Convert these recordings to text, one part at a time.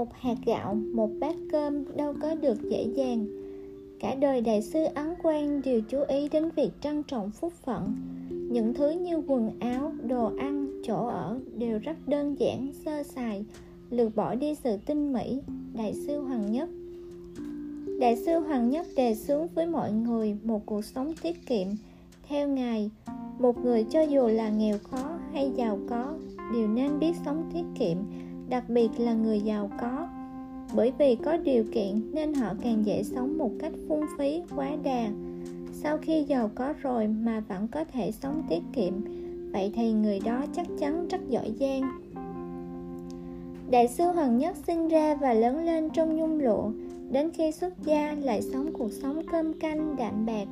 một hạt gạo, một bát cơm đâu có được dễ dàng. Cả đời đại sư ấn quan đều chú ý đến việc trân trọng phúc phận. Những thứ như quần áo, đồ ăn, chỗ ở đều rất đơn giản, sơ sài, lược bỏ đi sự tinh mỹ, đại sư hoàng nhất. Đại sư hoàng nhất đề xướng với mọi người một cuộc sống tiết kiệm. Theo ngài, một người cho dù là nghèo khó hay giàu có, đều nên biết sống tiết kiệm đặc biệt là người giàu có. Bởi vì có điều kiện nên họ càng dễ sống một cách phung phí, quá đà. Sau khi giàu có rồi mà vẫn có thể sống tiết kiệm, vậy thì người đó chắc chắn rất giỏi giang. Đại sư hoàng nhất sinh ra và lớn lên trong nhung lụa. Đến khi xuất gia lại sống cuộc sống cơm canh, đạm bạc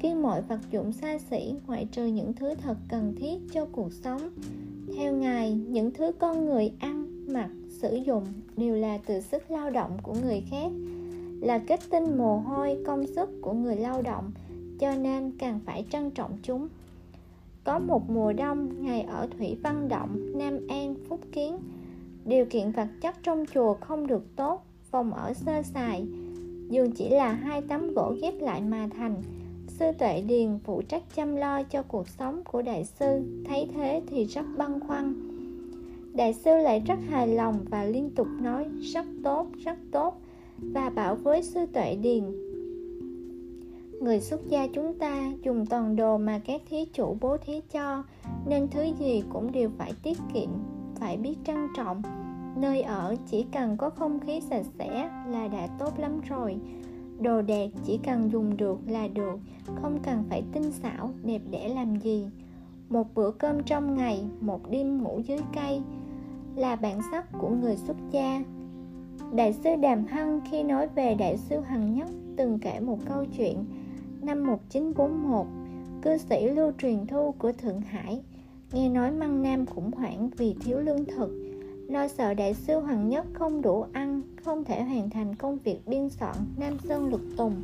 kiêng mọi vật dụng xa xỉ, ngoại trừ những thứ thật cần thiết cho cuộc sống. Theo ngài, những thứ con người ăn mặc sử dụng đều là từ sức lao động của người khác, là kết tinh mồ hôi công sức của người lao động, cho nên càng phải trân trọng chúng. Có một mùa đông, ngày ở thủy văn động, nam an, phúc kiến, điều kiện vật chất trong chùa không được tốt, phòng ở sơ sài giường chỉ là hai tấm gỗ ghép lại mà thành. Sư tuệ điền phụ trách chăm lo cho cuộc sống của đại sư, thấy thế thì rất băn khoăn đại sư lại rất hài lòng và liên tục nói, rất tốt rất tốt, và bảo với sư tuệ điền. Người xuất gia chúng ta dùng toàn đồ mà các thí chủ bố thí cho, nên thứ gì cũng đều phải tiết kiệm, phải biết trân trọng. Nơi ở chỉ cần có không khí sạch sẽ là đã tốt lắm rồi. Đồ đẹp chỉ cần dùng được là được, không cần phải tinh xảo, đẹp đẽ làm gì. Một bữa cơm trong ngày, một đêm ngủ dưới cây là bản sắc của người xuất gia đại sư đàm hân khi nói về đại sư hằng nhất từng kể một câu chuyện năm 1941 cư sĩ lưu truyền thu của thượng hải nghe nói măng nam khủng hoảng vì thiếu lương thực lo sợ đại sư Hoàng Nhất không đủ ăn, không thể hoàn thành công việc biên soạn Nam Sơn Lục Tùng.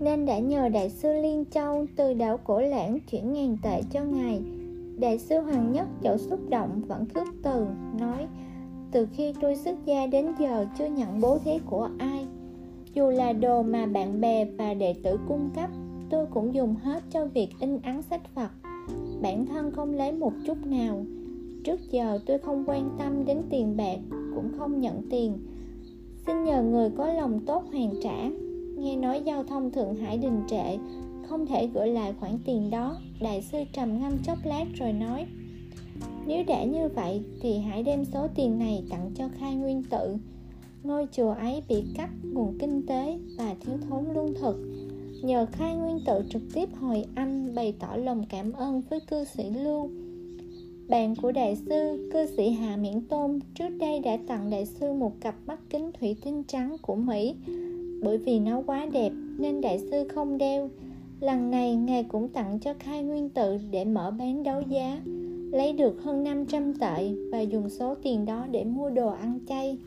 Nên đã nhờ đại sư Liên Châu từ đảo Cổ Lãng chuyển ngàn tệ cho ngài. Đại sư Hoàng Nhất chỗ xúc động vẫn khước từ, nói Từ khi tôi xuất gia đến giờ chưa nhận bố thí của ai. Dù là đồ mà bạn bè và đệ tử cung cấp, tôi cũng dùng hết cho việc in ấn sách Phật. Bản thân không lấy một chút nào, trước giờ tôi không quan tâm đến tiền bạc cũng không nhận tiền xin nhờ người có lòng tốt hoàn trả nghe nói giao thông thượng hải đình trệ không thể gửi lại khoản tiền đó đại sư trầm ngâm chốc lát rồi nói nếu đã như vậy thì hãy đem số tiền này tặng cho khai nguyên tự ngôi chùa ấy bị cắt nguồn kinh tế và thiếu thốn lương thực nhờ khai nguyên tự trực tiếp hồi âm bày tỏ lòng cảm ơn với cư sĩ lưu bạn của đại sư, cư sĩ hà Miễn Tôn trước đây đã tặng đại sư một cặp mắt kính thủy tinh trắng của Mỹ. Bởi vì nó quá đẹp nên đại sư không đeo. Lần này Ngài cũng tặng cho khai nguyên tự để mở bán đấu giá, lấy được hơn 500 tệ và dùng số tiền đó để mua đồ ăn chay.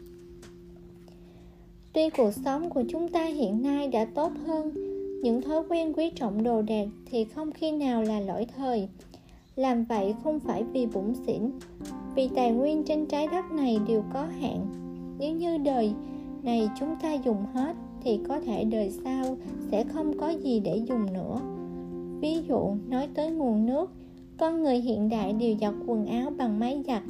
Tuy cuộc sống của chúng ta hiện nay đã tốt hơn, những thói quen quý trọng đồ đạc thì không khi nào là lỗi thời làm vậy không phải vì bụng xỉn vì tài nguyên trên trái đất này đều có hạn nếu như đời này chúng ta dùng hết thì có thể đời sau sẽ không có gì để dùng nữa. Ví dụ, nói tới nguồn nước, con người hiện đại đều giặt quần áo bằng máy giặt,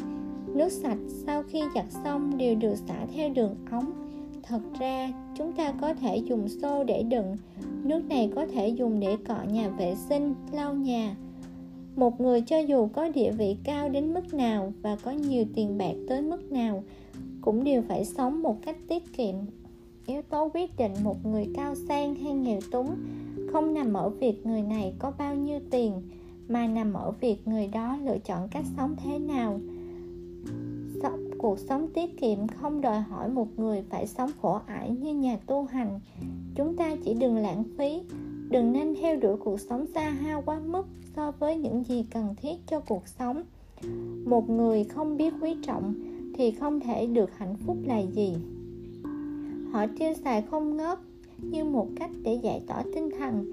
nước sạch sau khi giặt xong đều được xả theo đường ống. Thật ra, chúng ta có thể dùng xô để đựng, nước này có thể dùng để cọ nhà vệ sinh, lau nhà. Một người cho dù có địa vị cao đến mức nào và có nhiều tiền bạc tới mức nào cũng đều phải sống một cách tiết kiệm yếu tố quyết định một người cao sang hay nghèo túng. Không nằm ở việc người này có bao nhiêu tiền, mà nằm ở việc người đó lựa chọn cách sống thế nào. Cuộc sống tiết kiệm không đòi hỏi một người phải sống khổ ải như nhà tu hành. Chúng ta chỉ đừng lãng phí, đừng nên theo đuổi cuộc sống xa hoa quá mức so với những gì cần thiết cho cuộc sống. Một người không biết quý trọng thì không thể được hạnh phúc là gì? Họ tiêu xài không ngớt như một cách để giải tỏa tinh thần,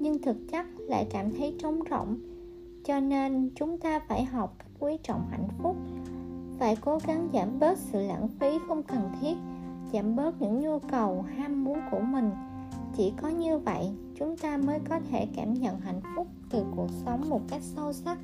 nhưng thực chất lại cảm thấy trống rỗng. Cho nên chúng ta phải học cách quý trọng hạnh phúc, phải cố gắng giảm bớt sự lãng phí không cần thiết, giảm bớt những nhu cầu, ham muốn của mình. Chỉ có như vậy, chúng ta mới có thể cảm nhận hạnh phúc từ cuộc sống một cách sâu sắc.